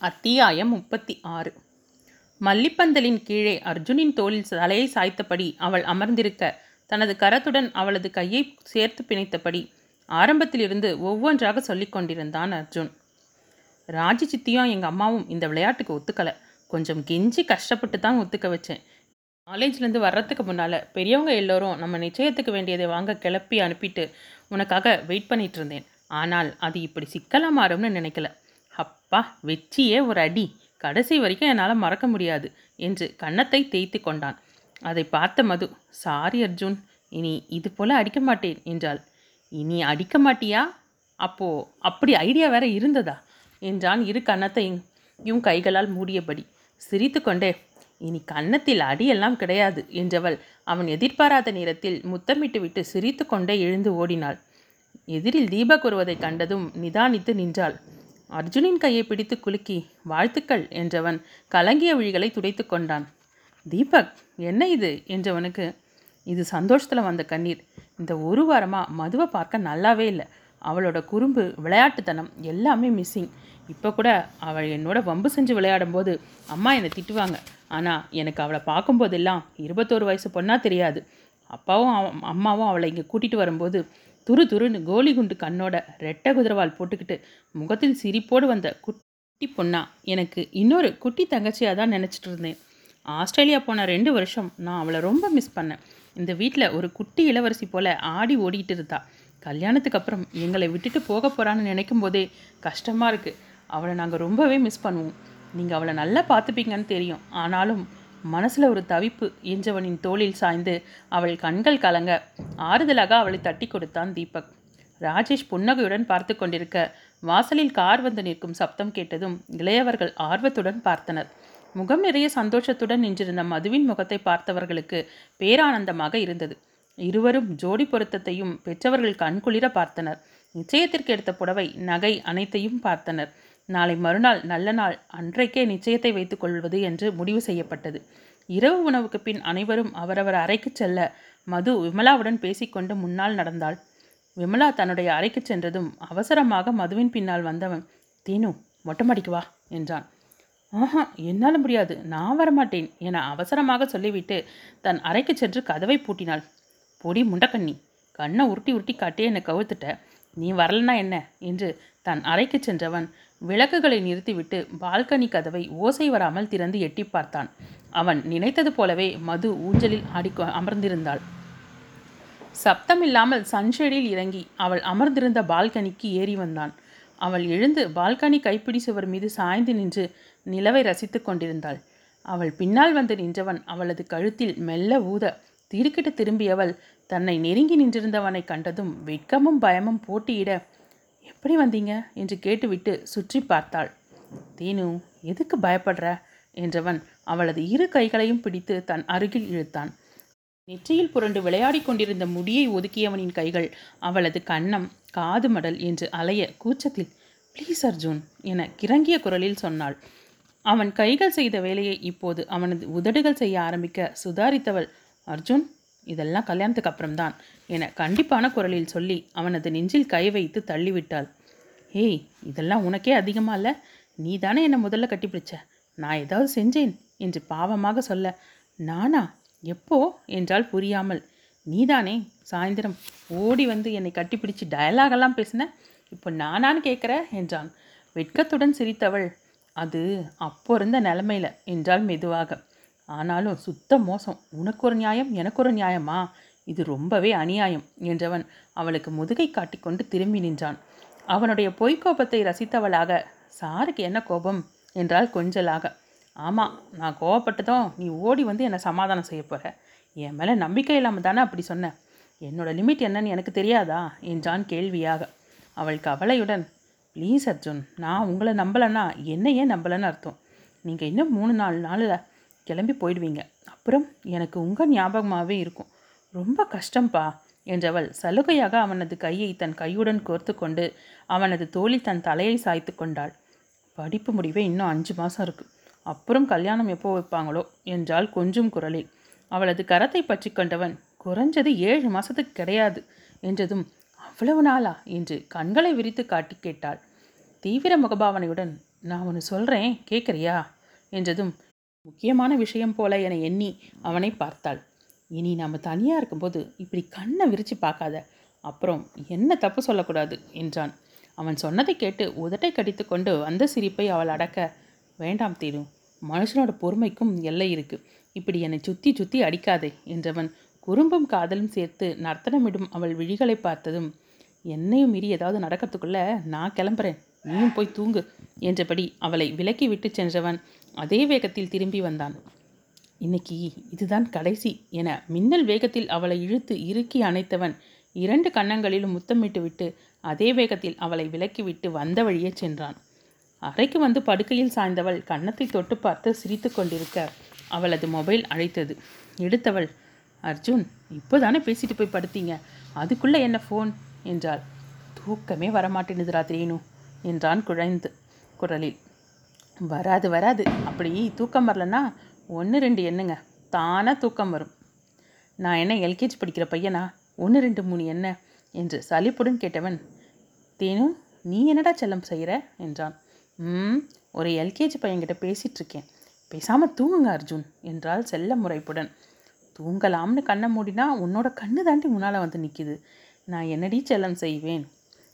அத்தியாயம் முப்பத்தி ஆறு. மல்லிப்பந்தலின் கீழே அர்ஜுனின் தோளில் தலையை சாய்த்தபடி அவள் அமர்ந்திருக்க தனது கரத்துடன் அவளது கையை சேர்த்து பிணைத்தபடி ஆரம்பத்திலிருந்து ஒவ்வொன்றாக சொல்லிக் கொண்டிருந்தான் அர்ஜுன். ராஜி சித்தியும் எங்கள் அம்மாவும் இந்த விளையாட்டுக்கு ஒத்துக்கலை. கொஞ்சம் கெஞ்சி கஷ்டப்பட்டு தான் ஒத்துக்க வச்சேன். காலேஜ்லேருந்து வர்றதுக்கு முன்னால் பெரியவங்க எல்லோரும் நம்ம நிச்சயத்துக்கு வேண்டியதை வாங்க கிளப்பி அனுப்பிட்டு உனக்காக வெயிட் பண்ணிகிட்டு இருந்தேன். ஆனால் அது இப்படி சிக்கலாக மாறும்னு நினைக்கல. அப்பா வெற்றியே ஒரு அடி. கடைசி வரைக்கும் என்னால் மறக்க முடியாது என்று கன்னத்தை தேய்த்து கொண்டான். அதை பார்த்த மது சாரி அர்ஜுன் இனி இது போல அடிக்க மாட்டேன் என்றாள். இனி அடிக்க மாட்டியா? அப்போ அப்படி ஐடியா வேற இருந்ததா? என்றான் இரு கன்னத்தையும் கைகளால் மூடியபடி. சிரித்துக்கொண்டே இனி கன்னத்தில் அடியெல்லாம் கிடையாது என்றவள் அவன் எதிர்பாராத நேரத்தில் முத்தமிட்டு விட்டு சிரித்துக்கொண்டே எழுந்து ஓடினாள். எதிரில் தீபக் வருவதைக் கண்டதும் நிதானித்து நின்றாள். அர்ஜுனின் கையை பிடித்து குலுக்கி வாழ்த்துக்கள் என்றவன் கலங்கிய விழிகளை துடைத்து கொண்டான். தீபக் என்ன இது? என்றவனுக்கு இது சந்தோஷத்தில் வந்த கண்ணீர். இந்த ஒரு வாரமாக மதுவை பார்க்க நல்லாவே இல்லை. அவளோட குறும்பு விளையாட்டுத்தனம் எல்லாமே மிஸ்ஸிங் இப்போ கூட அவள் என்னோட வம்பு செஞ்சு விளையாடும்போது அம்மா என்னை திட்டுவாங்க. ஆனால் எனக்கு அவளை பார்க்கும்போதெல்லாம் இருபத்தோரு வயசு பொண்ணா தெரியாது. அப்பாவும் அம்மாவும் அவளை இங்கே கூட்டிகிட்டு வரும்போது துரு துருன்னு கோலி குண்டு கண்ணோட ரெட்டை குதிரவால் போட்டுக்கிட்டு முகத்தில் சிரிப்போடு வந்த குட்டி பொண்ணா எனக்கு இன்னொரு குட்டி தங்கச்சியாக தான் நினச்சிட்டு இருந்தேன். ஆஸ்திரேலியா போன ரெண்டு வருஷம் நான் அவளை ரொம்ப மிஸ் பண்ணேன். இந்த வீட்டில் ஒரு குட்டி இளவரசி போல ஆடி ஓடிட்டு இருந்தா. கல்யாணத்துக்கு அப்புறம் எங்களை விட்டுட்டு போக போகிறான்னு நினைக்கும் போதே கஷ்டமாக இருக்குது அவளை நாங்கள் ரொம்பவே மிஸ் பண்ணுவோம். நீங்கள் அவளை நல்லா பார்த்துப்பீங்கன்னு தெரியும். ஆனாலும் மனசில் ஒரு தவிப்பு என்றவனின் தோளில் சாய்ந்து அவள் கண்கள் கலங்க ஆறுதலாக அவளை தட்டி கொடுத்தான் தீபக். ராஜேஷ் புன்னகையுடன் பார்த்து கொண்டிருக்க வாசலில் கார் வந்து நிற்கும் சப்தம் கேட்டதும் இளையவர்கள் ஆர்வத்துடன் பார்த்தனர். முகம் நிறைய சந்தோஷத்துடன் நின்றிருந்த மதுவின் முகத்தை பார்த்தவர்களுக்கு பேரானந்தமாக இருந்தது. இருவரும் ஜோடி பொருத்தத்தையும் பெற்றவர்கள் கண்குளிர பார்த்தனர். நிச்சயத்திற்கு எடுத்த புடவை நகை அனைத்தையும் பார்த்தனர். நாளை மறுநாள் நல்ல நாள் அன்றைக்கே நிச்சயத்தை வைத்துக் கொள்வது என்று முடிவு செய்யப்பட்டது. இரவு உணவுக்கு பின் அனைவரும் அவரவர் அறைக்கு செல்ல மது விமலாவுடன் பேசிக்கொண்டு முன்னால் நடந்தாள். விமலா தன்னுடைய அறைக்கு சென்றதும் அவசரமாக மதுவின் பின்னால் வந்தவன் தீனு மொட்டமாடிக்கு வா என்றான். ஆஹா என்னால் முடியாது நான் வரமாட்டேன் என அவசரமாக சொல்லிவிட்டு தன் அறைக்கு சென்று கதவை பூட்டினாள். பொடி முண்டக்கண்ணி கண்ணை உருட்டி உருட்டி காட்டி என்னை கவுத்துட்ட. நீ வரலனா என்ன? என்று தன் அறைக்கு சென்றவன் விளக்குகளை நிறுத்திவிட்டு பால்கனி கதவை ஓசை வராமல் திறந்து எட்டி பார்த்தான். அவன் நினைத்தது போலவே மது ஊஞ்சலில் ஆடி அமர்ந்திருந்தாள். சப்தமில்லாமல் சன்ஷேடில் இறங்கி அவள் அமர்ந்திருந்த பால்கனிக்கு ஏறி வந்தான். அவள் எழுந்து பால்கனி கைப்பிடி சுவர் மீது சாய்ந்து நின்று நிலவை ரசித்துக் கொண்டிருந்தாள். அவள் பின்னால் வந்து நின்றவன் அவளது கழுத்தில் மெல்ல ஊத திடுக்கிட்டு திரும்பியவள் தன்னை நெருங்கி நின்றிருந்தவனை கண்டதும் வெட்கமும் பயமும் போட்டியிட எப்படி வந்தீங்க? என்று கேட்டுவிட்டு சுற்றி பார்த்தாள். தீனு எதுக்கு பயப்படுற? என்றவன் அவளது இரு கைகளையும் பிடித்து தன் அருகில் இழுத்தான். நெற்றியில் புரண்டு விளையாடிக் கொண்டிருந்த முடியை ஒதுக்கியவனின் கைகள் அவளது கன்னம் காது மடல் என்று அலைய கூச்சத்தில் ப்ளீஸ் அர்ஜுன் என கிறங்கிய குரலில் சொன்னாள். அவன் கைகள் செய்த வேலையை இப்போது அவனது உதடுகள் செய்ய ஆரம்பிக்க சுதாரித்தவள் அர்ஜுன் இதெல்லாம் கல்யாணத்துக்கு அப்புறம்தான் என கண்டிப்பான குரலில் சொல்லி அவனது நெஞ்சில் கை வைத்து தள்ளிவிட்டாள். ஏய் இதெல்லாம் உனக்கே அதிகமாக இல்லை? நீ தானே என்னை முதல்ல கட்டிப்பிடிச்ச? நான் ஏதாவது செஞ்சேன்? என்று பாவமாக சொல்ல நானா? எப்போ? என்றால் புரியாமல் நீதானே? சாயந்தரம் ஓடி வந்து என்னை கட்டிப்பிடிச்சு டயலாகெல்லாம் பேசின? இப்போ நானான்னு கேட்குற என்றான். வெட்கத்துடன் சிரித்தவள் அது அப்போ இருந்த நிலமையில என்றால் மெதுவாக. ஆனாலும் சுத்த மோசம். உனக்கு ஒரு நியாயம் எனக்கு ஒரு நியாயமா? இது ரொம்பவே அநியாயம் என்றவன் அவளுக்கு முதுகை காட்டிக்கொண்டு திரும்பி நின்றான். அவனுடைய பொய்க்கோபத்தை ரசித்தவளாக சாருக்கு என்ன கோபம்? என்றால் கொஞ்சலாக. ஆமாம் நான் கோவப்பட்டதும் நீ ஓடி வந்து என்னை சமாதானம் செய்ய போகிற என் மேலே நம்பிக்கை இல்லாமல் தானே அப்படி சொன்ன? என்னோட லிமிட் என்னன்னு எனக்கு தெரியாதா? என்றான் கேள்வியாக. அவள் கவலையுடன் ப்ளீஸ் அர்ஜுன் நான் உங்களை நம்பலைன்னா என்ன ஏன் நம்பலைன்னு அர்த்தம்? நீங்கள் இன்னும் மூணு நாலு நாளில் கிளம்பி போயிடுவீங்க. அப்புறம் எனக்கு உங்கள் ஞாபகமாகவே இருக்கும். ரொம்ப கஷ்டம்ப்பா என்றவள் சலுகையாக அவனது கையை தன் கையுடன் கோர்த்து கொண்டு அவனது தோழி தன் தலையை சாய்த்து கொண்டாள். படிப்பு முடிவே இன்னும் அஞ்சு மாதம் இருக்கு. அப்புறம் கல்யாணம் எப்போ வைப்பாங்களோ என்றால் கொஞ்சம் குரலில். அவளது கரத்தை பற்றி கொண்டவன் குறைஞ்சது ஏழு மாதத்துக்கு கிடையாது என்றதும் அவ்வளவு நாளா? என்று கண்களை விரித்து காட்டி கேட்டாள். தீவிர முகபாவனையுடன் நான் ஒன்று சொல்கிறேன் கேட்குறியா என்றதும் முக்கியமான விஷயம் போல என எண்ணி அவனை பார்த்தாள். இனி நாம் தனியாக இருக்கும்போது இப்படி கண்ணை விரித்து பார்க்காத அப்புறம் என்ன தப்பு சொல்லக்கூடாது என்றான். அவன் சொன்னதை கேட்டு உதட்டை கடித்து கொண்டு அந்த சிரிப்பை அவள் அடக்க வேண்டாம் தீனு மனுஷனோட பொறுமைக்கும் எல்லை இருக்கு. இப்படி என்னை சுற்றி சுற்றி அடிக்காதே என்றவன் குறும்பும் காதலும் சேர்த்து நர்த்தனமிடும் அவள் விழிகளை பார்த்ததும் என்னையும் மீறி ஏதாவது நடக்கிறதுக்குள்ள நான் கிளம்புறேன். நீயும் போய் தூங்கு என்றபடி அவளை விலக்கி விட்டு சென்றவன் அதே வேகத்தில் திரும்பி வந்தான். இன்னைக்கு இதுதான் கடைசி என மின்னல் வேகத்தில் அவளை இழுத்து இறுக்கி அணைத்தவன் இரண்டு கன்னங்களிலும் முத்தமிட்டு விட்டு அதே வேகத்தில் அவளை விலக்கிவிட்டு வந்த வழியே சென்றான். அறைக்கு வந்து படுக்கையில் சாய்ந்தவள் கன்னத்தை தொட்டு பார்த்து சிரித்து கொண்டிருக்க அவளது மொபைல் அழைத்தது. எடுத்தவள் அர்ஜுன் இப்போதானே பேசிட்டு போய் படுத்தீங்க? அதுக்குள்ளே என்ன ஃபோன்? என்றாள். தூக்கமே வரமாட்டேனுது ராத்திரேனு என்றான் குழைந்து குரலில். வராது வராது. அப்படி தூக்கம் வரலன்னா ஒன்று ரெண்டு என்னங்க தானாக தூக்கம் வரும். நான் என்ன எல்கேஜி படிக்கிற பையனா? ஒன்று ரெண்டு மூணு என்ன? என்று சலிப்புடன் கேட்டவன் தேனு நீ என்னடா செல்லம் செய்கிற என்றான். ம் ஒரு எல்கேஜி பையன்கிட்ட பேசிகிட்டு இருக்கேன் பேசாமல் தூங்குங்க அர்ஜுன் என்றால் செல்ல முறைப்புடன். தூங்கலாம்னு கண்ணை மூடினா உன்னோட கண்ணு தாண்டி முன்னால் வந்து நிற்கிது நான் என்னடி செல்லம் செய்வேன்?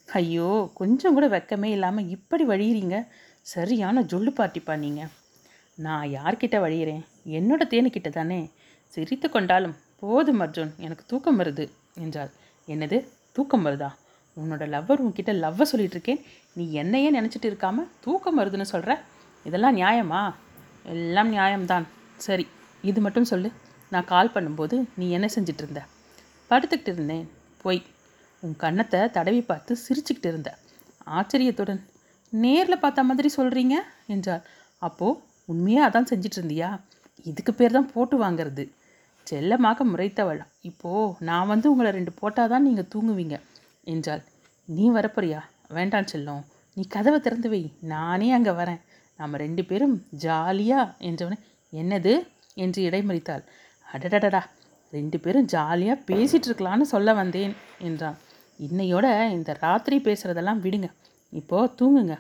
ஐயோ கொஞ்சம் கூட வெக்கமே இல்லாமல் இப்படி வழியிறீங்க. சரியான ஜொல்லு பார்ட்டிப்பா நீங்கள் நான் யார்கிட்ட வழியிறேன்? என்னோட தேனுக்கிட்ட தானே? சிரித்து கொண்டாலும் போதும் அர்ஜுன் எனக்கு தூக்கம் வருது என்றாள். என்னது? தூக்கம் வருதா? உன்னோட லவ்வர் உன்கிட்ட லவ்வை சொல்லிட்டு இருக்கேன். நீ என்னையே நினச்சிட்டு இருக்காம தூக்கம் வருதுன்னு சொல்கிற இதெல்லாம் நியாயமா? எல்லாம் நியாயம்தான். சரி இது மட்டும் சொல்லு. நான் கால் பண்ணும்போது நீ என்ன செஞ்சிட்டு இருந்த படுத்துக்கிட்டு இருந்தேன். போய். உன் கன்னத்தை தடவி பார்த்து சிரிச்சுக்கிட்டு இருந்த. ஆச்சரியத்துடன். நேரில் பார்த்த மாதிரி சொல்கிறீங்க என்றாள். அப்போது உண்மையாக அதான் செஞ்சிட்டு இருந்தியா இதுக்கு பேர் தான் போட்டு வாங்கிறது. செல்லமாக முறைத்தவள். இப்போது நான் வந்து உங்களை ரெண்டு போட்டால் தான் நீங்கள் தூங்குவீங்க என்றாள். நீ வரப்போறியா? வேண்டாம் செல்லம். நீ கதவை திறந்து வை. நானே அங்கே வரேன். நாம் ரெண்டு பேரும் ஜாலியாக என்றவனே என்னது? என்று இடைமறித்தாள். அடடடடா. ரெண்டு பேரும் ஜாலியாக பேசிகிட்டு இருக்கலான்னு சொல்ல வந்தேன் என்றான். இன்னையோட இந்த ராத்திரி பேசுகிறதெல்லாம் விடுங்க. இப்போது தூங்குங்க.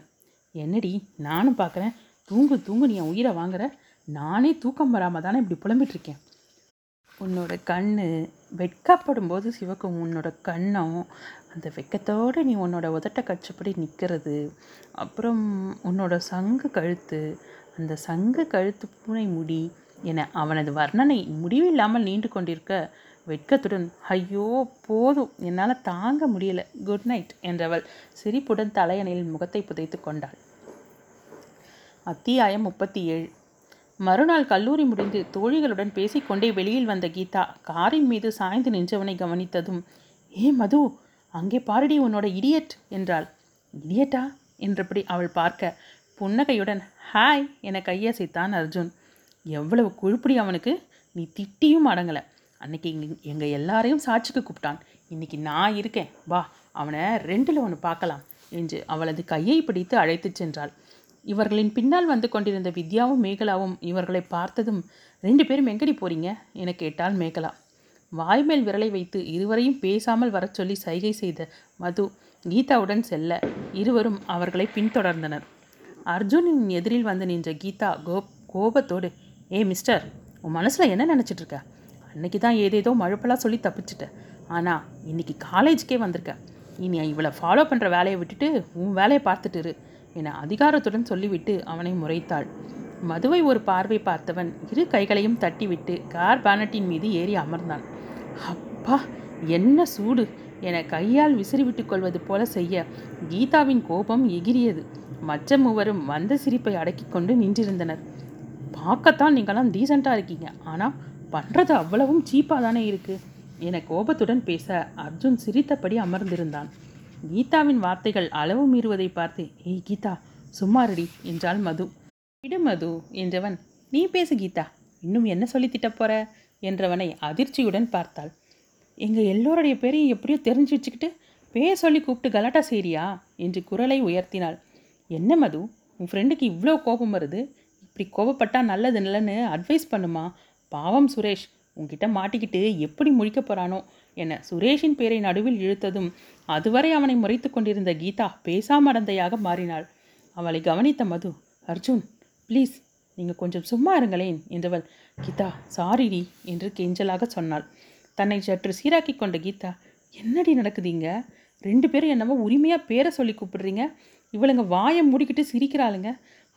என்னடி? நானும் பார்க்குறேன் தூங்கு தூங்கு நீ என் உயிரை வாங்குற. நானே தூக்கம் வராமல் தானே இப்படி புலம்பிட்டுருக்கேன். உன்னோட கண் வெட்கப்படும் போது சிவக்கும் உன்னோட கண்ணம் அந்த வெக்கத்தோடு நீ உன்னோட உதட்ட கச்சப்படி நிற்கிறது அப்புறம் உன்னோட சங்கு கழுத்து அந்த சங்கு கழுத்து பூனை முடி என அவனது வர்ணனை முடிவில்லாமல் நீண்டு கொண்டிருக்க வெட்கத்துடன் ஐயோ போதும். என்னால் தாங்க முடியல. குட் நைட் என்றவள் சிரிப்புடன் தலையணையில் முகத்தை புதைத்து கொண்டாள். அத்தியாயம் முப்பத்தி ஏழு மறுநாள் கல்லூரி முடிந்து தோழிகளுடன் பேசிக்கொண்டே வெளியில் வந்த கீதா காரின் மீது சாய்ந்து நின்றவனை கவனித்ததும் ஏ மது அங்கே பாரடி உன்னோட இடியட் என்றாள். இடியட்டா? என்றபடி அவள் பார்க்க புன்னகையுடன் ஹாய் என கையசைத்தான் அர்ஜுன். எவ்வளவு குழுப்படி அவனுக்கு. நீ திட்டியும் அடங்கலை. அன்னைக்கு எங்கள் எங்கள் எல்லாரையும் சாட்சிக்கு கூப்பிட்டான். இன்னைக்கு நான் இருக்கேன். வா அவனை ரெண்டில் ஒன்று பார்க்கலாம் என்று அவளது கையை பிடித்து அழைத்துச் சென்றாள். இவர்களின் பின்னால் வந்து கொண்டிருந்த வித்யாவும் மேகலாவும் இவர்களை பார்த்ததும் ரெண்டு பேரும் எங்கடி போறீங்க? என கேட்டாள் மேகலா. வாய்மேல் விரலை வைத்து இருவரையும் பேசாமல் வரச் சொல்லி சைகை செய்த மது கீதாவுடன் செல்ல இருவரும் அவர்களை பின்தொடர்ந்தனர். அர்ஜுனின் எதிரில் வந்து நின்ற கீதா கோ கோபத்தோடு ஏ மிஸ்டர் உன் மனசில் என்ன நினச்சிட்டு இருக்க? அன்னைக்கு தான் ஏதேதோ மழுப்பெல்லாம் சொல்லி தப்பிச்சிட்ட ஆனால் இன்னைக்கு காலேஜுக்கே வந்திருக்க இனி இவளை ஃபாலோ பண்ணுற வேலையை விட்டுட்டு உன் வேலையை பார்த்துட்டு இரு என அதிகாரத்துடன் சொல்லிவிட்டு அவனை முறைத்தாள். மதுவை ஒரு பார்வை பார்த்தவன் இரு கைகளையும் தட்டிவிட்டு கார் பேனட்டின் மீது ஏறி அமர்ந்தான். அப்பா என்ன சூடு என கையால் விசிறிவிட்டு கொள்வது போல செய்ய கீதாவின் கோபம் எகிரியது. மற்ற மூவரும் வந்த சிரிப்பை அடக்கிக் கொண்டு நின்றிருந்தனர். பார்க்கத்தான் நீங்களாம் டீசெண்டாக இருக்கீங்க. ஆனால் பண்ணுறது அவ்வளவும் சீப்பாக தானே இருக்குது என கோபத்துடன் பேச அர்ஜுன் சிரித்தபடி அமர்ந்திருந்தான். கீதாவின் வார்த்தைகள் அளவு மீறுவதை பார்த்து ஏய் கீதா சும்மாரடி என்றாள் மது. விடு மது என்றவன் நீ பேசு கீதா இன்னும் என்ன சொல்லி திட்டப் போற? என்றவனை அதிர்ச்சியுடன் பார்த்தாள். எங்கள் எல்லோருடைய பேரையும் எப்படியோ தெரிஞ்சு வச்சுக்கிட்டு பேர் சொல்லி கூப்பிட்டு கலாட்டா செய்றியா? என்று குரலை உயர்த்தினாள். என்ன மது உன் ஃப்ரெண்டுக்கு இவ்வளோ கோபம் வருது? இப்படி கோபப்பட்டா நல்லது இல்லைன்னு அட்வைஸ் பண்ணுமா? பாவம் சுரேஷ் உன்கிட்ட மாட்டிக்கிட்டு எப்படி முழிக்க போறானோ என சுரேஷின் பேரை நடுவில் இழுத்ததும் அதுவரை அவனை முறைத்து கொண்டிருந்த கீதா பேசாமடந்தையாக மாறினாள். அவளை கவனித்த மது அர்ஜுன் ப்ளீஸ் நீங்கள் கொஞ்சம் சும்மா இருங்களேன் என்றவள். கீதா சாரிடி என்று கெஞ்சலாக சொன்னாள். தன்னை சற்று சீராக்கி கொண்ட கீதா என்னடி நடக்குதுங்க? ரெண்டு பேரும் என்னவோ உரிமையாக பேரை சொல்லி கூப்பிடுறீங்க. இவளுங்க வாயை மூடிக்கிட்டு சிரிக்கிறாளுங்க.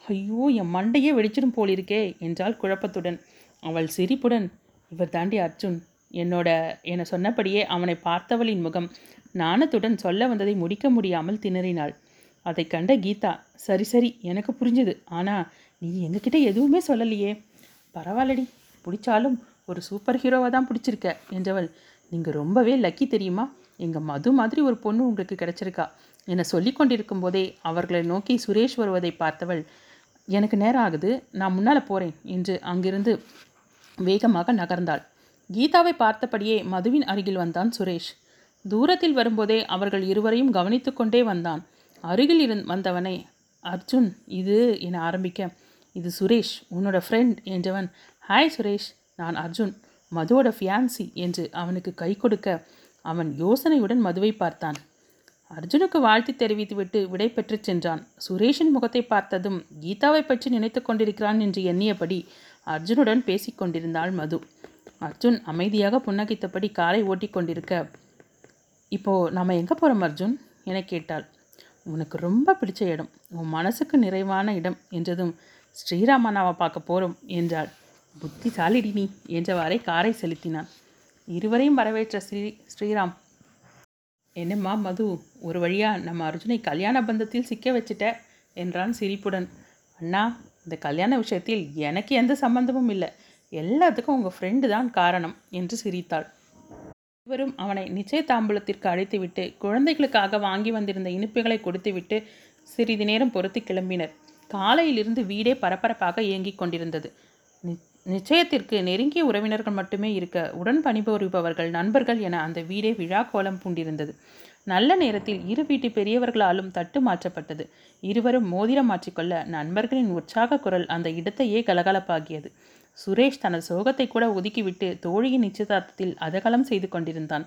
ஐயோ என் மண்டையே வெடிச்சிடும் போலிருக்கே என்றாள் குழப்பத்துடன். அவள் சிரிப்புடன் இவர் தாண்டி அர்ஜுன். என்னோட என சொன்னபடியே அவனை பார்த்தவளின் முகம் நாணத்துடன் சொல்ல வந்ததை முடிக்க முடியாமல் திணறினாள். அதை கண்ட கீதா சரி சரி எனக்கு புரிஞ்சுது. ஆனால் நீ எங்ககிட்ட எதுவுமே சொல்லலையே. பரவாயில்லடி. பிடிச்சாலும் ஒரு சூப்பர் ஹீரோவாக தான் பிடிச்சிருக்க என்றவள். நீங்கள் ரொம்பவே லக்கி தெரியுமா? எங்கள் மது மாதிரி ஒரு பொண்ணு உங்களுக்கு கிடைச்சிருக்கா. என சொல்லி கொண்டிருக்கும் போதே அவர்களை நோக்கி சுரேஷ் வருவதை பார்த்தவள் எனக்கு நேரம் ஆகுது. நான் முன்னால் போகிறேன் என்று அங்கிருந்து வேகமாக நகர்ந்தாள். கீதாவை பார்த்தபடியே மதுவின் அருகில் வந்தான் சுரேஷ். தூரத்தில் வரும்போதே அவர்கள் இருவரையும் கவனித்து கொண்டே வந்தான். அருகில் இருந் வந்தவனை அர்ஜுன் இது என ஆரம்பிக்க. இது சுரேஷ் உன்னோட ஃப்ரெண்ட் என்றவன். ஹாய் சுரேஷ் நான் அர்ஜுன். மதுவோட ஃபியான்சி என்று அவனுக்கு கை கொடுக்க அவன் யோசனையுடன் மதுவை பார்த்தான். அர்ஜுனுக்கு வாழ்த்து தெரிவித்துவிட்டு விடை பெற்றுச் சென்றான். சுரேஷின் முகத்தை பார்த்ததும் கீதாவை பற்றி நினைத்து கொண்டிருக்கிறான் என்று எண்ணியபடி அர்ஜுனுடன் பேசிக்கொண்டிருந்தாள் மது. அர்ஜுன் அமைதியாக புன்னகைத்தபடி காரை ஓட்டி கொண்டிருக்க இப்போது நாம் எங்கே போகிறோம் அர்ஜுன்? என கேட்டாள். உனக்கு ரொம்ப பிடிச்ச இடம். உன் மனசுக்கு நிறைவான இடம் என்றதும் ஸ்ரீராமனாவை பார்க்க போகிறோம் என்றாள். புத்திசாலிடி நீ என்றவாறே காரை செலுத்தினான். இருவரையும் வரவேற்ற ஸ்ரீ ஸ்ரீராம் என்னம்மா மது ஒரு வழியாக நம்ம அர்ஜுனை கல்யாண பந்தத்தில் சிக்க வச்சிட்ட? என்றான் சிரிப்புடன். அண்ணா இந்த கல்யாண விஷயத்தில் எனக்கு எந்த சம்பந்தமும் இல்லை. எல்லாத்துக்கும் உங்கள் ஃப்ரெண்டு தான் காரணம் என்று சிரித்தாள். இருவரும் அவனை நிச்சயதாம்பூலத்திற்கு அழைத்துவிட்டு குழந்தைகளுக்காக வாங்கி வந்திருந்த இனிப்புகளை கொடுத்துவிட்டு சிறிது நேரம் பொறுத்து கிளம்பினர். காலையிலிருந்து வீடே பரபரப்பாக இயங்கிக் கொண்டிருந்தது. நி- நிச்சயத்திற்கு நெருங்கிய உறவினர்கள் மட்டுமே இருக்க உடன் பணிபுரிபவர்கள் நண்பர்கள் என அந்த வீடே விழா கோலம் பூண்டிருந்தது. நல்ல நேரத்தில் இரு வீட்டு பெரியவர்களாலும் தட்டு மாற்றப்பட்டது. இருவரும் மோதிரம் மாற்றிக்கொள்ள நண்பர்களின் உற்சாக குரல் அந்த இடத்தையே கலகலப்பாகியது. சுரேஷ் தனது சோகத்தை கூட ஒதுக்கிவிட்டு தோழியின் நிச்சயதார்த்தத்தில் அதகலம் செய்து கொண்டிருந்தான்.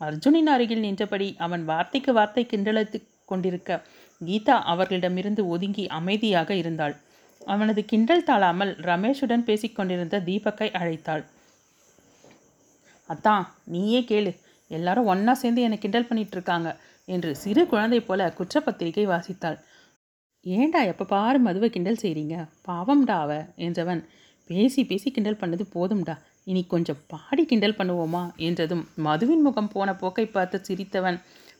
அர்ஜுனின் அருகில் நின்றபடி அவன் வார்த்தைக்கு வார்த்தை கிண்டலத்து கொண்டிருக்க கீதா அவர்களிடமிருந்து ஒதுங்கி அமைதியாக இருந்தாள். அவனது கிண்டல் தாழாமல் ரமேஷுடன் பேசிக்கொண்டிருந்த தீபக்கை அழைத்தாள். அத்தான் நீயே கேளு. எல்லாரும் ஒன்றா சேர்ந்து என்னை கிண்டல் பண்ணிட்டு இருக்காங்க என்று சிறு குழந்தை போல குற்றப்பத்திரிகை வாசித்தாள். ஏண்டா எப்போ பாரு மதுவை கிண்டல் செய்கிறீங்க பாவம்டா அவ என்றவன். பேசி பேசி கிண்டல் பண்ணது போதும்டா. இனி கொஞ்சம் பாடி கிண்டல் பண்ணுவோமா? என்றதும் மதுவின் முகம் போன போக்கை பார்த்து சிரித்தவன்.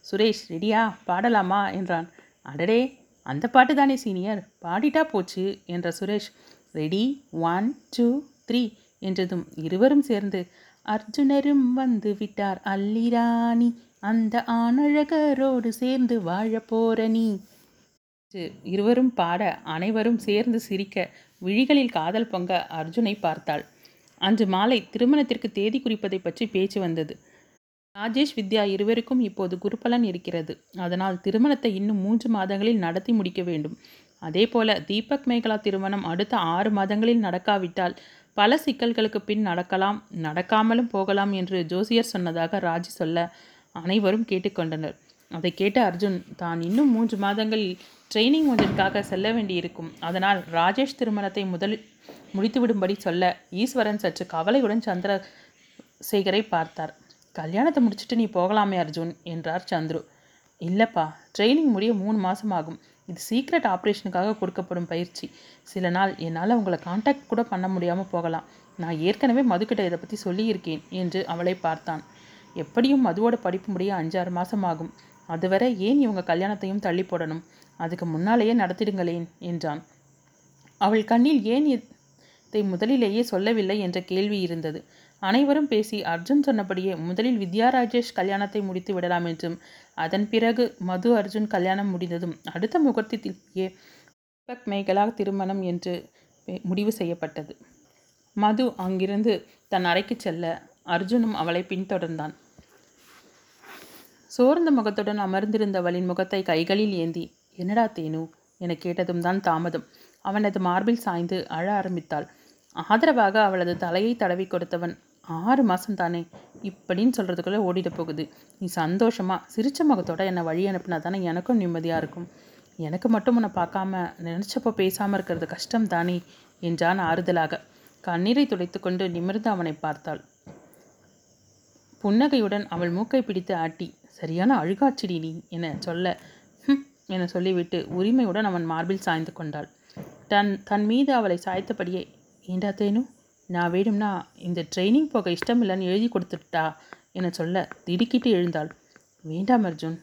சுரேஷ் ரெடியா? பாடலாமா? என்றான். அடடே அந்த பாட்டு தானே சீனியர்? பாடிட்டா போச்சு என்ற Suresh. Ready one two three என்றதும் இருவரும் சேர்ந்து அர்ஜுனரும் வந்து விட்டார். அல்லிராணி அந்த ஆணழகரோடு சேர்ந்து வாழ போற நீ. இருவரும் பாட அனைவரும் சேர்ந்து சிரிக்க விழிகளில் காதல் பொங்க அர்ஜுனை பார்த்தாள். அன்று மாலை திருமணத்திற்கு தேதி குறிப்பதை பற்றி பேச்சு வந்தது. ராஜேஷ் வித்யா இருவருக்கும் இப்போது குருபலன் இருக்கிறது. அதனால் திருமணத்தை இன்னும் மூன்று மாதங்களில் நடத்தி முடிக்க வேண்டும். அதே போல தீபக் மேகலா திருமணம் அடுத்த ஆறு மாதங்களில் நடக்காவிட்டால் பல சிக்கல்களுக்கு பின் நடக்கலாம் நடக்காமலும் போகலாம் என்று ஜோசியர் சொன்னதாக ராஜி சொல்ல அனைவரும் கேட்டுக்கொண்டனர். அதை கேட்ட அர்ஜுன் தான் இன்னும் மூன்று மாதங்களில் ட்ரைனிங் ஒன்றிற்காக செல்ல வேண்டியிருக்கும். அதனால் ராஜேஷ் திருமணத்தை முதல் முடித்துவிடும்படி சொல்ல ஈஸ்வரன் சற்று கவலையுடன் சந்திரசேகரை பார்த்தார். கல்யாணத்தை முடிச்சுட்டு நீ போகலாமே அர்ஜுன் என்றார் சந்துரு. இல்லைப்பா ட்ரைனிங் முடிய மூணு மாதம் ஆகும். இது சீக்ரெட் ஆப்ரேஷனுக்காக கொடுக்கப்படும் பயிற்சி. சில நாள் என்னால் உங்களை காண்டாக்ட் கூட பண்ண முடியாமல் போகலாம். நான் ஏற்கனவே மதுக்கிட்ட இதை பற்றி சொல்லியிருக்கேன் என்று அவளை பார்த்தான். எப்படியும் மதுவோட படிப்பு முடிய அஞ்சாறு மாதம் ஆகும். அதுவரை ஏன் இவங்க கல்யாணத்தையும் தள்ளி போடணும்? அதுக்கு முன்னாலேயே நடத்திடுங்களேன் என்றான். அவள் கண்ணில் ஏன் இதை முதலிலேயே சொல்லவில்லை என்ற கேள்வி இருந்தது. அனைவரும் பேசி அர்ஜுன் சொன்னபடியே முதலில் வித்யா ராஜேஷ் கல்யாணத்தை முடித்து விடலாம் என்றும் அதன் பிறகு மது அர்ஜுன் கல்யாணம் முடிந்ததும் அடுத்த முகூர்த்தத்திலேயே தீபக் மேகலா திருமணம் என்று முடிவு செய்யப்பட்டது. மது அங்கிருந்து தன் அறைக்கு செல்ல அர்ஜுனும் அவளை பின்தொடர்ந்தான். சோர்ந்த முகத்துடன் அமர்ந்திருந்தவளின் முகத்தை கைகளில் ஏந்தி என்னடா தேனு என கேட்டதும் தான் தாமதம். அவனது மார்பில் சாய்ந்து அழ ஆரம்பித்தாள். ஆதரவாக அவளது தலையை தடவி கொடுத்தவன் ஆறு மாதம் தானே இப்படின்னு சொல்கிறதுக்குள்ளே ஓடிட போகுது. நீ சந்தோஷமா சிரிச்ச முகத்தோட என்னை வழி அனுப்புனா தானே எனக்கும் நிம்மதியாக இருக்கும். எனக்கு மட்டும் உன்னை பார்க்காம நினச்சப்போ பேசாமல் இருக்கிறது கஷ்டம் தானே என்றான் ஆறுதலாக. கண்ணீரை துடைத்துக்கொண்டு நிமிர்ந்து அவனை பார்த்தாள். புன்னகையுடன் அவள் மூக்கை பிடித்து ஆட்டி சரியான அழுகாச்சிடி நீ என சொல்ல "ஹும்" என சொல்லிவிட்டு உரிமையுடன் அவன் மார்பில் சாய்ந்து கொண்டாள். தன் தன் மீது அவளை சாய்த்தபடியே ஏண்டா தேனு? நான் வேணும்னா இந்த ட்ரைனிங் போக இஷ்டமில்லைன்னு எழுதி கொடுத்துட்டா என சொல்ல திடுக்கிட்டு எழுந்தாள். வேண்டாம் அர்ஜுன்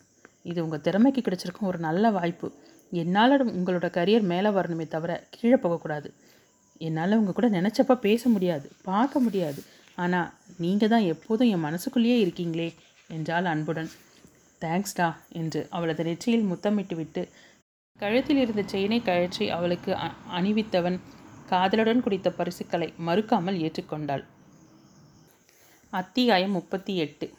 இது உங்கள் திறமைக்கு கிடைச்சிருக்கும் ஒரு நல்ல வாய்ப்பு. என்னால் உங்களோட கரியர் மேலே வரணுமே தவிர கீழே போகக்கூடாது. என்னால் உங்கள் கூட நினச்சப்ப பேச முடியாது பார்க்க முடியாது. ஆனால் நீங்கள் தான் எப்போதும் என் மனசுக்குள்ளேயே இருக்கீங்களே என்றால் அன்புடன். தேங்க்ஸ்டா என்று அவளது நெற்றியில் முத்தமிட்டு விட்டு கழுத்தில் இருந்த செயினை கழற்றி அவளுக்கு அ- அணிவித்தவன் காதலுடன் குடித்த பரிசுகளை மறுக்காமல் ஏற்றுக்கொண்டாள். அத்தியாயம் முப்பத்தி எட்டு.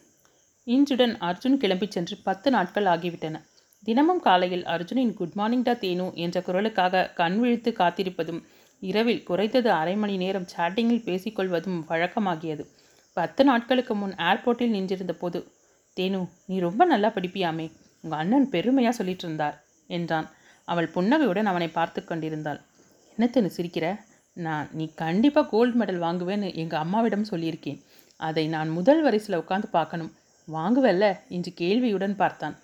இன்றுடன் அர்ஜுன் கிளம்பிச் சென்று பத்து நாட்கள் ஆகிவிட்டன. தினமும் காலையில் அர்ஜுனின் குட் மார்னிங் டா தேனு என்ற குரலுக்காக கண் விழித்து காத்திருப்பதும் இரவில் குறைந்தது அரை மணி நேரம் சாட்டிங்கில் பேசிக்கொள்வதும் வழக்கமாகியது. பத்து நாட்களுக்கு முன் ஏர்போர்ட்டில் நின்றிருந்த போது தேனு நீ ரொம்ப நல்லா படிப்பியாமே உங்கள் அண்ணன் பெருமையாக சொல்லிட்டு இருந்தார் என்றான். அவள் புன்னகையுடன் அவனை பார்த்து கொண்டிருந்தாள். என்ன சிரிக்கிற? நான் நீ கண்டிப்பாக கோல்டு மெடல் வாங்குவேன்னு எங்கள் அம்மாவிடம் சொல்லியிருக்கேன். அதை நான் முதல் வரிசையில் உட்காந்து பார்க்கணும். வாங்குவல்ல? என்று கேள்வியுடன் பார்த்தான்.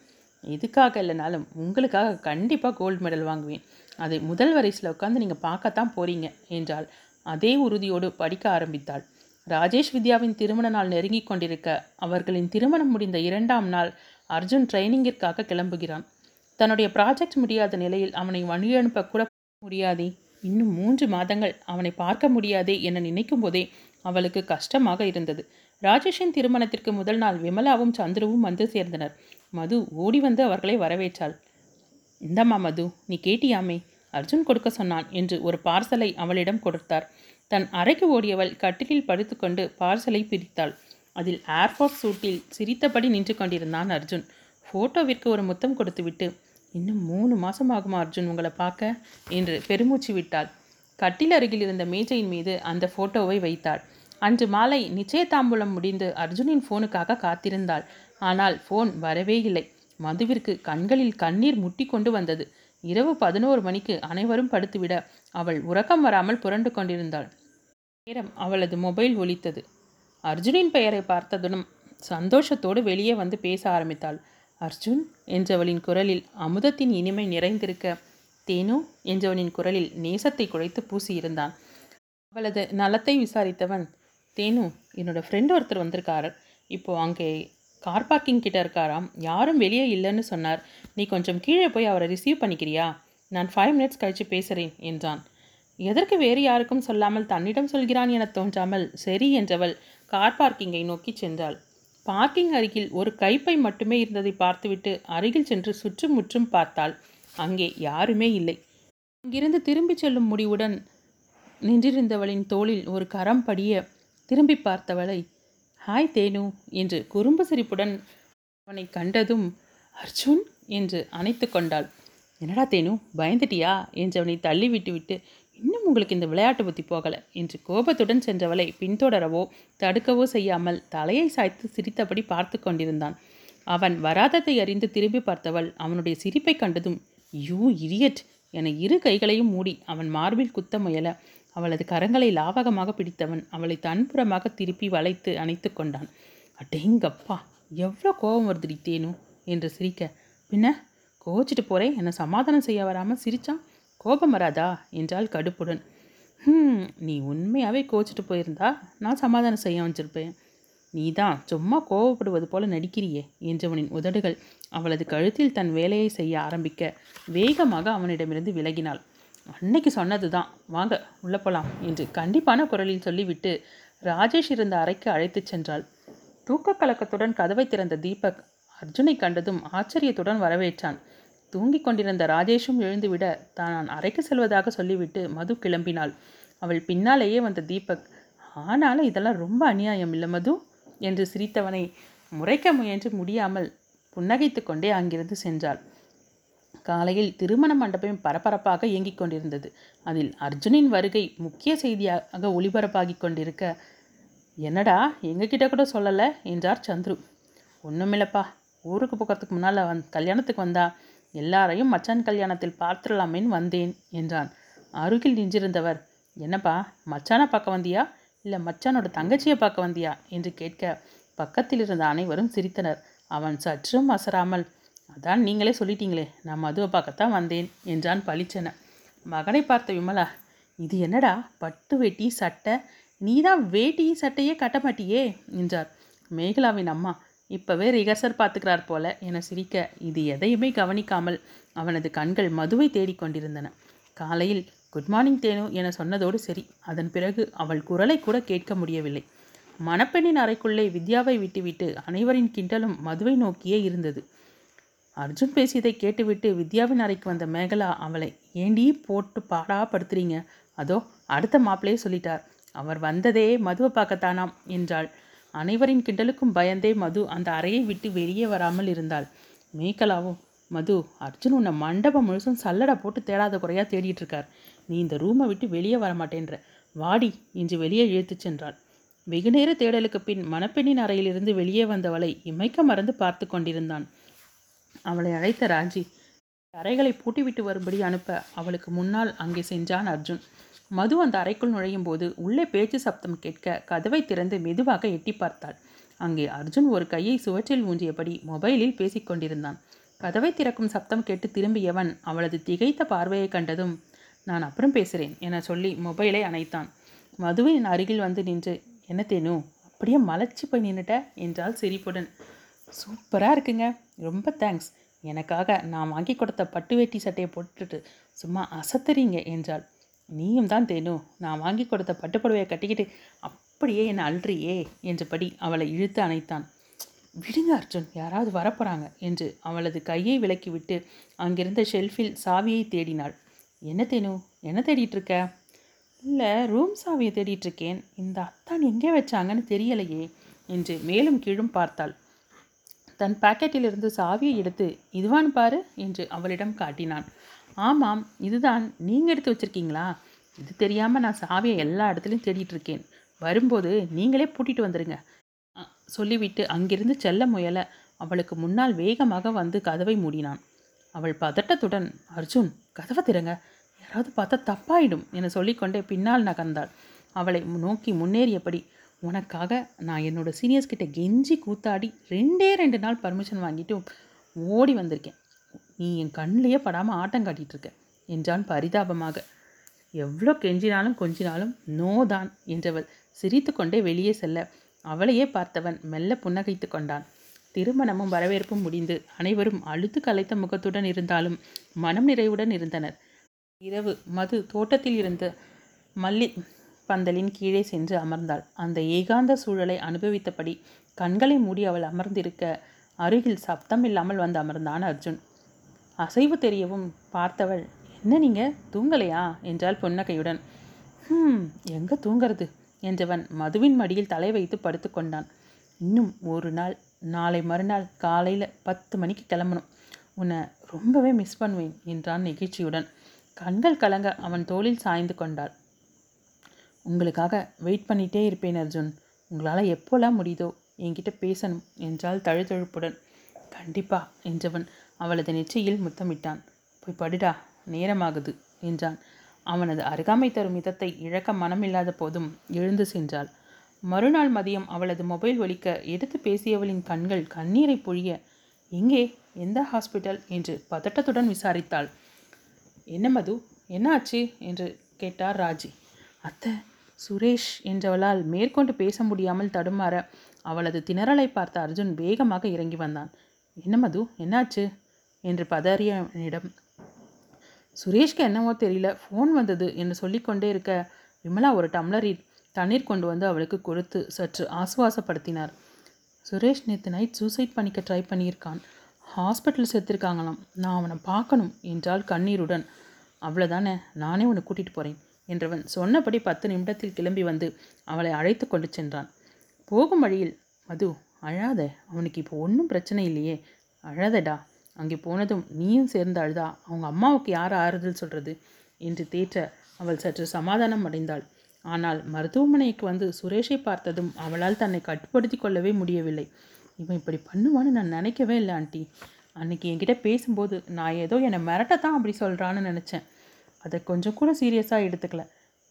எதுக்காக இல்லைனாலும் உங்களுக்காக கண்டிப்பாக கோல்டு மெடல் வாங்குவேன். அதை முதல் வரிசையில் உட்காந்து நீங்கள் பார்க்கத்தான் போறீங்க என்றால் அதே உறுதியோடு படிக்க ஆரம்பித்தாள். ராஜேஷ் வித்யாவின் திருமண நாள் நெருங்கிக் கொண்டிருக்க அவர்களின் திருமணம் முடிந்த இரண்டாம் நாள் அர்ஜுன் ட்ரைனிங்கிற்காக கிளம்புகிறான். தன்னுடைய ப்ராஜெக்ட் முடியாத நிலையில் அவனை வழி அனுப்ப கூட முடியாதே. இன்னும் மூன்று மாதங்கள் அவனை பார்க்க முடியாதே என நினைக்கும் போதே அவளுக்கு கஷ்டமாக இருந்தது. ராஜேஷின் திருமணத்திற்கு முதல் நாள் விமலாவும் சந்துருவும் வந்து சேர்ந்தனர். மது ஓடி வந்து அவர்களை வரவேற்றாள். இந்தம்மா மது நீ கேட்டியாமே? அர்ஜுன் கொடுக்க சொன்னான் என்று ஒரு பார்சலை அவளிடம் கொடுத்தார். தன் அறைக்கு ஓடியவள் கட்டிலில் படுத்துக்கொண்டு பார்சலை பிரித்தாள். அதில் ஏர்ஃபோர்ஸ் சூட்டில் சிரித்தபடி நின்று கொண்டிருந்தான் அர்ஜுன். ஃபோட்டோவிற்கு ஒரு முத்தம் கொடுத்துவிட்டு இன்னும் மூணு மாதம் ஆகுமா அர்ஜுன் உங்களை பார்க்க? என்று பெருமூச்சு விட்டாள். கட்டில் அருகில் இருந்த மேஜையின் மீது அந்த ஃபோட்டோவை வைத்தாள். அன்று மாலை நிச்சயதாம்பூலம் முடிந்து அர்ஜுனின் ஃபோனுக்காக காத்திருந்தாள். ஆனால் ஃபோன் வரவே இல்லை. மதுவிற்கு கண்களில் கண்ணீர் முட்டி கொண்டு வந்தது. இரவு பதினோரு மணிக்கு அனைவரும் படுத்துவிட அவள் உறக்கம் வராமல் புரண்டு கொண்டிருந்தாள். நேரம் அவளது மொபைல் ஒலித்தது. அர்ஜுனின் பெயரை பார்த்ததுடன் சந்தோஷத்தோடு வெளியே வந்து பேச ஆரம்பித்தாள். அர்ஜுன் என்றவளின் குரலில் அமுதத்தின் இனிமை நிறைந்திருக்க தேனு என்றவனின் குரலில் நேசத்தை குழைத்து பூசியிருந்தான். அவளது நலத்தை விசாரித்தவன் தேனு என்னோட ஃப்ரெண்ட் ஒருத்தர் வந்திருக்காரு. இப்போது அங்கே கார் பார்க்கிங் கிட்ட இருக்காராம். யாரும் வெளியே இல்லைன்னு சொன்னார். நீ கொஞ்சம் கீழே போய் அவரை ரிசீவ் பண்ணிக்கிறியா? நான் ஃபைவ் மினிட்ஸ் கழித்து பேசுகிறேன் என்றான். எதற்கு வேறு யாருக்கும் சொல்லாமல் தன்னிடம் சொல்கிறான் என தோன்றாமல் சரி என்றவள் கார் பார்க்கிங்கை நோக்கி சென்றாள். பார்க்கிங் அருகில் ஒரு கைப்பை மட்டுமே இருந்ததை பார்த்துவிட்டு அருகில் சென்று சுற்றும் முற்றும் பார்த்தாள். அங்கே யாருமே இல்லை. அங்கிருந்து திரும்பிச் செல்லும் முடிவுடன் நின்றிருந்தவளின் தோளில் ஒரு கரம் படிய திரும்பி பார்த்தவளை ஹாய் தேனு என்று குறும்பு சிரிப்புடன் அவனை கண்டதும் அர்ஜுன் என்று அணைத்து கொண்டாள். என்னடா தேனு பயந்துட்டியா? என்று அவனை தள்ளி விட்டுவிட்டு உங்களுக்கு இந்த விளையாட்டு புத்தி போகலை என்று கோபத்துடன் சென்றவளை பின்தொடரவோ தடுக்கவோ செய்யாமல் தலையை சாய்த்து சிரித்தபடி பார்த்து கொண்டிருந்தான். அவன் வராததை அறிந்து திரும்பி பார்த்தவள் அவனுடைய சிரிப்பை கண்டதும் யூ இரியட் என இரு கைகளையும் மூடி அவன் மார்பில் குத்த முயல அவளது கரங்களை லாவகமாக பிடித்தவன் அவளை தன்புறமாக திருப்பி வளைத்து அணைத்து கொண்டான். அடேங்கப்பா எவ்வளோ கோபம் வருதுடி தேனு? என்று சிரிக்க பின்ன கோச்சிட்டு போறேன் என்னை சமாதானம் செய்ய வராமல் சிரிச்சான்? கோபம் வராதா? என்றாள் கடுப்புடன். ம் நீ உண்மையாகவே கோச்சிட்டு போயிருந்தா நான் சமாதானம் செய்ய வச்சிருப்பேன் நீ தான் சும்மா கோவப்படுவது போல நடிக்கிறியே என்றவனின் உதடுகள் அவளது கழுத்தில் தன் வேலையை செய்ய ஆரம்பிக்க வேகமாக அவனிடமிருந்து விலகினாள். அன்னைக்கு சொன்னது தான் வாங்க உள்ளே போகலாம் என்று கண்டிப்பான குரலில் சொல்லிவிட்டு ராஜேஷ் இருந்த அறைக்கு அழைத்துச் சென்றாள். தூக்க கலக்கத்துடன் கதவை திறந்த தீபக் அர்ஜுனை கண்டதும் ஆச்சரியத்துடன் வரவேற்றான். தூங்கிக் கொண்டிருந்த ராஜேஷும் எழுந்துவிட தான் அறைக்கு செல்வதாக சொல்லிவிட்டு மது கிளம்பினாள். அவள் பின்னாலேயே வந்த தீபக் ஆனாலும் இதெல்லாம் ரொம்ப அநியாயம் இல்லை மது? என்று சிரித்தவனை முறைக்க முயன்று முடியாமல் புன்னகைத்து கொண்டே அங்கிருந்து சென்றாள். காலையில் திருமண மண்டபம் பரபரப்பாக இயங்கிக் கொண்டிருந்தது. அதில் அர்ஜுனின் வருகை முக்கிய செய்தியாக ஒளிபரப்பாகி கொண்டிருக்க என்னடா எங்ககிட்ட கூட சொல்லலை? என்றார் சந்துரு. ஒன்றுமில்லப்பா ஊருக்கு போகிறதுக்கு முன்னால் வந் கல்யாணத்துக்கு வந்தா எல்லாரையும் மச்சான் கல்யாணத்தில் பார்த்துடலாமேன்னு வந்தேன் என்றான். அருகில் நின்றிருந்தவர் என்னப்பா மச்சானை பார்க்க வந்தியா? இல்லை மச்சானோட தங்கச்சியை பார்க்க வந்தியா? என்று கேட்க பக்கத்தில் இருந்த அனைவரும் சிரித்தனர். அவன் சற்றும் அசராமல் அதான் நீங்களே சொல்லிட்டீங்களே நான் மதுவை பார்க்கத்தான் வந்தேன் என்றான் பளிச்சன. மகனை பார்த்த விமலா இது என்னடா பட்டு வேட்டி சட்டை? நீ தான் வேட்டி சட்டையே கட்ட மாட்டியே என்றார். மேகலாவின் அம்மா இப்போவே ரிகர்சர் பார்த்துக்கிறார் போல. என சிரிக்க இது எதையுமே கவனிக்காமல் அவனது கண்கள் மதுவை தேடிக்கொண்டிருந்தன காலையில் குட் மார்னிங் தேனு என சொன்னதோடு சரி. அதன் பிறகு அவள் குரலை கூட கேட்க முடியவில்லை. மணப்பெண்ணின் அறைக்குள்ளே வித்யாவை விட்டுவிட்டு அனைவரின் கிண்டலும் மதுவை நோக்கியே இருந்தது. அர்ஜுன் பேசியதை கேட்டுவிட்டு வித்யாவின் அறைக்கு வந்த மேகலா அவளை ஏண்டி போட்டு பாடா படுத்துறீங்க அதோ அடுத்த மாப்பிளையே சொல்லிட்டார். அவர் வந்ததே மதுவை பார்க்கத்தானாம் என்றாள். அனைவரின் கிண்டலுக்கும் பயந்தே மது அந்த அறையை விட்டு வெளியே வராமல் இருந்தாள். மேகலாவும் மது அர்ஜுன் உன்னை மண்டபம் முழுசும் சல்லடை போட்டு தேடாத குறையாக தேடிட்டு இருக்கார். நீ இந்த ரூமை விட்டு வெளியே வர மாட்டேன்ற. வாடி இன்று வெளியே இழுத்துச் சென்றாள். வெகுநேர தேடலுக்கு பின் மணப்பெண்ணின் அறையிலிருந்து வெளியே வந்தவளை இமைக்க மறந்து பார்த்து கொண்டிருந்தான். அவளை அழைத்த ராஜி அறைகளை பூட்டிவிட்டு வரும்படி அனுப்ப அவளுக்கு முன்னால் அங்கே சென்றான் அர்ஜுன். மது அந்த அறைக்குள் நுழையும் போது உள்ளே பேச்சு சப்தம் கேட்க கதவை திறந்து மெதுவாக எட்டி பார்த்தாள். அங்கே அர்ஜுன் ஒரு கையை சுவற்றில் ஊன்றியபடி மொபைலில் பேசிக்கொண்டிருந்தான் கதவை திறக்கும் சப்தம் கேட்டு திரும்பியவன் அவளது திகைத்த பார்வையை கண்டதும் நான் அப்புறம் பேசுகிறேன் என சொல்லி மொபைலை அணைத்தான். மதுவின் அருகில் வந்து நின்று என்ன தேனு அப்படியே மலைச்சு போய் நின்றுட்ட என்றால் சிரிப்புடன். சூப்பராக இருக்குங்க ரொம்ப தேங்க்ஸ். எனக்காக நான் வாங்கி கொடுத்த பட்டு வேட்டி சட்டையை போட்டுட்டு சும்மா அசத்துறீங்க என்றாள். நீயும் தான் தேனு. நான் வாங்கி கொடுத்த பட்டுப்புடவையை கட்டிக்கிட்டு அப்படியே என்னை அல்றியே என்றபடி அவளை இழுத்து அணைத்தான். விடுங்க அர்ஜுன் யாராவது வரப்போகிறாங்க என்று அவளது கையை விலக்கிவிட்டு அங்கிருந்த ஷெல்ஃபில் சாவியை தேடினாள். என்ன தேனு என்ன தேடிட்டு இருக்க இல்லை ரூம் சாவியை தேடிட்டு இருக்கேன் இந்த அத்தான் எங்கே வச்சாங்கன்னு தெரியலையே என்று மேலும் கீழும் பார்த்தாள். தன் பாக்கெட்டிலிருந்து சாவியை எடுத்து இதுவான் பாரு என்று அவளிடம் காட்டினான். ஆமாம் இதுதான். நீங்கள் எடுத்து வச்சுருக்கீங்களா? இது தெரியாமல் நான் சாவியை எல்லா இடத்துலையும் தேடிட்டு இருக்கேன். வரும்போது நீங்களே பூட்டிட்டு வந்துடுங்க சொல்லிவிட்டு அங்கிருந்து செல்ல முயல. அவளுக்கு முன்னால் வேகமாக வந்து கதவை மூடினான். அவள் பதட்டத்துடன் அர்ஜுன் கதவை திறங்க. யாராவது பார்த்தா தப்பாயிடும் என சொல்லிக்கொண்டே பின்னால் நகர்ந்தாள். அவளை நோக்கி முன்னேறியபடி உனக்காக நான் என்னோட சீனியர்ஸ் கிட்ட கெஞ்சி கூத்தாடி ரெண்டே ரெண்டு நாள் பர்மிஷன் வாங்கிட்டு ஓடி வந்திருக்கேன். நீ என் கண்ணிலேயே படாமல் ஆட்டம் காட்டிகிட்டு இருக்க. என்றான் பரிதாபமாக. எவ்வளோ கெஞ்சினாலும் கொஞ்சினாலும் நோ தான் என்றவள் சிரித்து கொண்டே வெளியே செல்ல. அவளையே பார்த்தவன் மெல்ல புன்னகைத்து கொண்டான். திருமணமும் வரவேற்பும் முடிந்து அனைவரும் அழுத்து கலைத்த முகத்துடன் இருந்தாலும் மனம் நிறைவுடன் இருந்தனர். இரவு மது தோட்டத்தில் இருந்த மல்லி பந்தலின் கீழே சென்று அமர்ந்தாள். அந்த ஏகாந்த சூழலை அனுபவித்தபடி கண்களை மூடி அவள் அமர்ந்திருக்க அருகில் சப்தம் இல்லாமல் வந்து அமர்ந்தான் அர்ஜுன். அசைவு தெரியவும் பார்த்தவள் என்ன நீங்கள் தூங்கலையா? என்றாள் புன்னகையுடன். ஹம் எங்கே தூங்கிறது? என்றவன் மதுவின் மடியில் தலை வைத்து படுத்துக்கொண்டான் இன்னும் ஒரு நாள் நாளை மறுநாள் காலையில் பத்து மணிக்கு கிளம்பணும். உன்னை ரொம்பவே மிஸ் பண்ணுவேன் என்றான் நெகிழ்ச்சியுடன். கண்கள் கலங்க அவன் தோளில் சாய்ந்து கொண்டாள். உங்களுக்காக வெயிட் பண்ணிகிட்டே இருப்பேன் அர்ஜுன். உங்களால் எப்போல்லாம் முடியுதோ என்கிட்ட பேசணும் என்றால் தழுதழுப்புடன். கண்டிப்பா என்றவன் அவளது நெற்றியில் முத்தமிட்டான். போய் படுடா நேரமாகுது என்றான். அவனது அருகாமை தரும் விதத்தை இழக்க மனமில்லாத போதும் எழுந்து சென்றாள். மறுநாள் மதியம் அவளது மொபைல் ஒலிக்க எடுத்து பேசியவளின் கண்கள் கண்ணீரை பொழிய எங்கே எந்த ஹாஸ்பிட்டல்? என்று பதட்டத்துடன் விசாரித்தாள். என்ன மது என்ன ஆச்சு? என்று கேட்டார் ராஜி. அத்தை சுரேஷ் என்றவளால் மேற்கொண்டு பேச முடியாமல் தடுமாற அவளது திணறலை பார்த்த அர்ஜுன் வேகமாக இறங்கி வந்தான். என்ன மது என்னாச்சு? என்று பதறியவனிடம் சுரேஷ்க்கு என்னவோ தெரியல ஃபோன் வந்தது என்று சொல்லிக்கொண்டே இருக்க விமலா ஒரு டம்ளரில் தண்ணீர் கொண்டு வந்து அவளுக்கு கொடுத்து சற்று ஆசுவாசப்படுத்தினார். சுரேஷ் நேற்று நைட் சூசைட் பண்ணிக்க ட்ரை பண்ணியிருக்கான். ஹாஸ்பிட்டல் சேர்த்துருக்காங்களாம் நான் அவனை பார்க்கணும் என்றால் கண்ணீருடன். அவ்வளோதானே நானே உன்னை கூட்டிகிட்டு போகிறேன் என்றவன் சொன்னபடி பத்து நிமிடத்தில் கிளம்பி வந்து அவளை அழைத்து கொண்டு சென்றான். போகும் வழியில் மது அழாத. அவனுக்கு இப்போ ஒன்றும் பிரச்சனை இல்லையே. அழாதடா. அங்கே போனதும் நீயும் சேர்ந்து அழுதா? அவங்க அம்மாவுக்கு யார் ஆறுதல் சொல்கிறது என்று தேற்ற அவள் சற்று சமாதானம் அடைந்தாள். ஆனால் மருத்துவமனைக்கு வந்து சுரேஷை பார்த்ததும் அவளால் தன்னை கட்டுப்படுத்தி கொள்ளவே முடியவில்லை. இவன் இப்படி பண்ணுவான்னு நான் நினைக்கவே இல்லை ஆண்டி. அன்னைக்கு என்கிட்ட பேசும்போது நான் ஏதோ என்னை மிரட்டத்தான் அப்படி சொல்கிறான்னு நினச்சேன். அதை கொஞ்சம் கூட சீரியஸாக எடுத்துக்கல.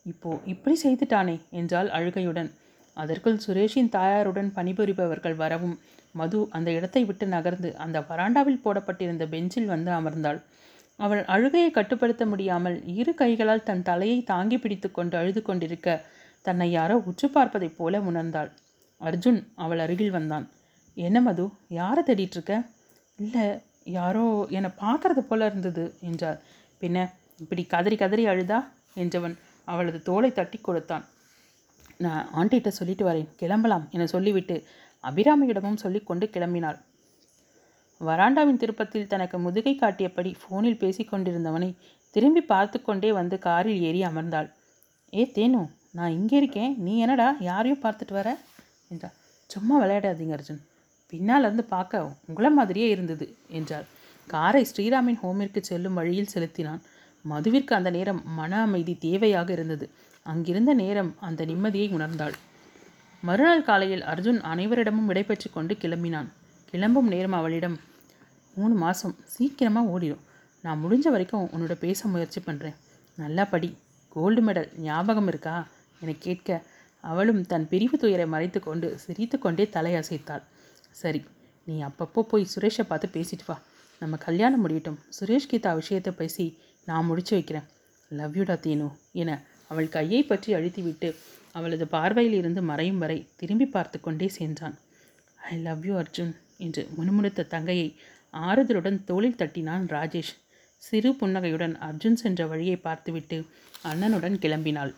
இப்போ இப்படி செய்துட்டானே என்றால் அழுகையுடன். அதற்குள் சுரேஷின் தாயாருடன் பணிபுரிபவர்கள் வரவும் மது அந்த இடத்தை விட்டு நகர்ந்து அந்த வராண்டாவில் போடப்பட்டிருந்த பெஞ்சில் வந்து அமர்ந்தாள். அவள் அழுகையை கட்டுப்படுத்த முடியாமல் இரு கைகளால் தன் தலையை தாங்கி பிடித்து கொண்டு அழுது கொண்டிருக்க தன்னை யாரோ உற்று பார்ப்பதைப் போல உணர்ந்தாள். அர்ஜுன் அவள் அருகில் வந்தான். என்ன மது யாரை தேடிட்டு இருக்க? இல்லை யாரோ என்னை பார்க்கறது போல இருந்தது என்றார் பின்ன இப்படி கதறி கதறி அழுதா? என்றவன் அவளது தோலை தட்டி கொடுத்தான். நான் ஆண்டிகிட்ட சொல்லிட்டு வரேன் கிளம்பலாம் என சொல்லிவிட்டு அபிராமியிடமும் சொல்லிக்கொண்டு கிளம்பினாள். வராண்டாவின் திருப்பத்தில் தனக்கு முதுகை காட்டியபடி ஃபோனில் பேசிக்கொண்டிருந்தவனை திரும்பி பார்த்து கொண்டே வந்து காரில் ஏறி அமர்ந்தாள். ஏ தேனு நான் இங்கே இருக்கேன். நீ என்னடா? யாரையும் பார்த்துட்டு வர? என்றாள். சும்மா விளையாடாதீங்க அர்ஜுன். பின்னால் இருந்து பார்க்க உங்களை மாதிரியே இருந்தது என்றாள். காரை ஸ்ரீராமின் ஹோமிற்கு செல்லும் வழியில் செலுத்தினான். மதுவிற்கு அந்த நேரம் மன அமைதி தேவையாக இருந்தது. அங்கிருந்த நேரம் அந்த நிம்மதியை உணர்ந்தாள். மறுநாள் காலையில் அர்ஜுன் அனைவரிடமும் விடைபெற்று கொண்டு கிளம்பினான். கிளம்பும் நேரம் அவளிடம் மூணு மாதம் சீக்கிரமாக ஓடிடும் நான் முடிஞ்ச வரைக்கும் உன்னோட பேச முயற்சி பண்ணுறேன் நல்லா படி. கோல்டு மெடல் ஞாபகம் இருக்கா? என கேட்க அவளும் தன் பிரிவு துயரை மறைத்து கொண்டு சிரித்து கொண்டே தலையசைத்தாள். சரி நீ அப்பப்போ போய் சுரேஷை பார்த்து பேசிட்டு வா. நம்ம கல்யாணம் முடியட்டும். சுரேஷ் கீதா விஷயத்தை பேசி நான் முடிச்சு வைக்கிறேன். லவ் யூடா தீனு என அவள் கையை பற்றி அழுத்திவிட்டு அவளது பார்வையில் இருந்து மறையும் வரை திரும்பி பார்த்து கொண்டே சென்றான். ஐ லவ் யூ அர்ஜுன் என்று முணுமுணுத்த தங்கையை ஆறுதலுடன் தோளில் தட்டினான் ராஜேஷ். சிறு புன்னகையுடன் அர்ஜுன் சென்ற வழியை பார்த்துவிட்டு அண்ணனுடன் கிளம்பினாள்.